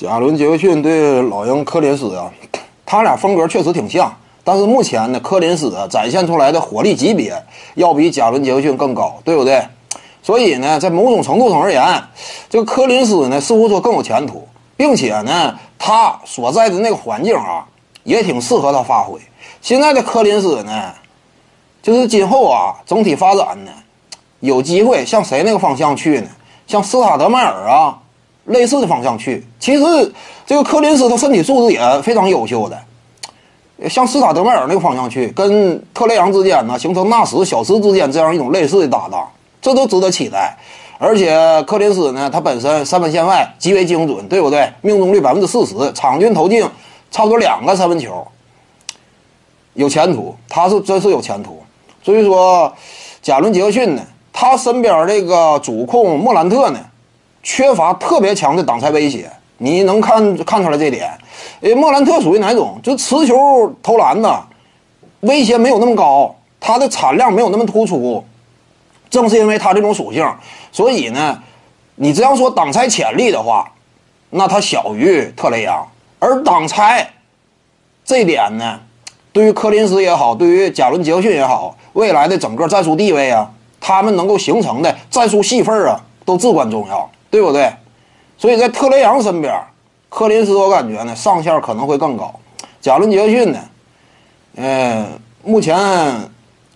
贾伦·杰克逊对老鹰科林斯啊，他俩风格确实挺像，但是目前呢，科林斯展现出来的火力级别要比贾伦·杰克逊更高，对不对？所以呢，在某种程度上而言，这个科林斯呢似乎说更有前途，并且呢，他所在的那个环境啊也挺适合他发挥。现在的科林斯呢，就是今后啊整体发展呢，有机会向谁那个方向去呢？向斯塔德迈尔啊。类似的方向去，其实这个柯林斯他身体素质也非常优秀的，向斯塔德迈尔那个方向去，跟特雷杨之间呢形成纳什小斯之间这样一种类似的搭档，这都值得期待。而且柯林斯呢，他本身三分线外极为精准，对不对？命中率百分之四十，场均投进差不多两个三分球，有前途，他是真是有前途。所以说，贾伦杰克逊呢，他身边这个主控莫兰特呢。缺乏特别强的挡拆威胁，你能看看出来这点？诶，莫兰特属于哪种？就持球投篮的，威胁没有那么高，他的产量没有那么突出。正是因为他这种属性，所以呢，你这样说挡拆潜力的话，那他小于特雷杨。而挡拆这点呢，对于柯林斯也好，对于贾伦杰克逊也好，未来的整个战术地位啊，他们能够形成的战术戏份啊，都至关重要。对不对？所以在特雷杨身边，柯林斯我感觉呢上限可能会更高。贾伦杰逊呢，嗯，目前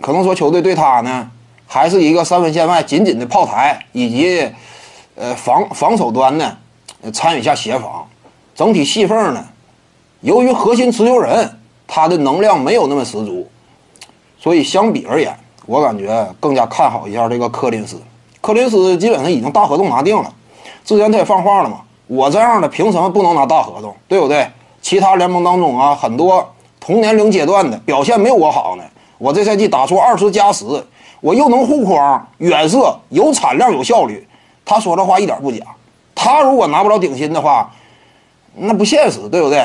可能说球队对他呢还是一个三分线外紧紧的炮台，以及呃防防守端呢参与一下协防，整体细缝呢，由于核心持球人他的能量没有那么十足，所以相比而言，我感觉更加看好一下这个柯林斯。柯林斯基本上已经大合同拿定了。之前他也放话了嘛，我这样的凭什么不能拿大合同，对不对？其他联盟当中啊，很多同年龄阶段的表现没有我好呢。我这赛季打出二十加十，我又能护框、远射，有产量、有效率。他说这话一点不假。他如果拿不着顶薪的话，那不现实，对不对？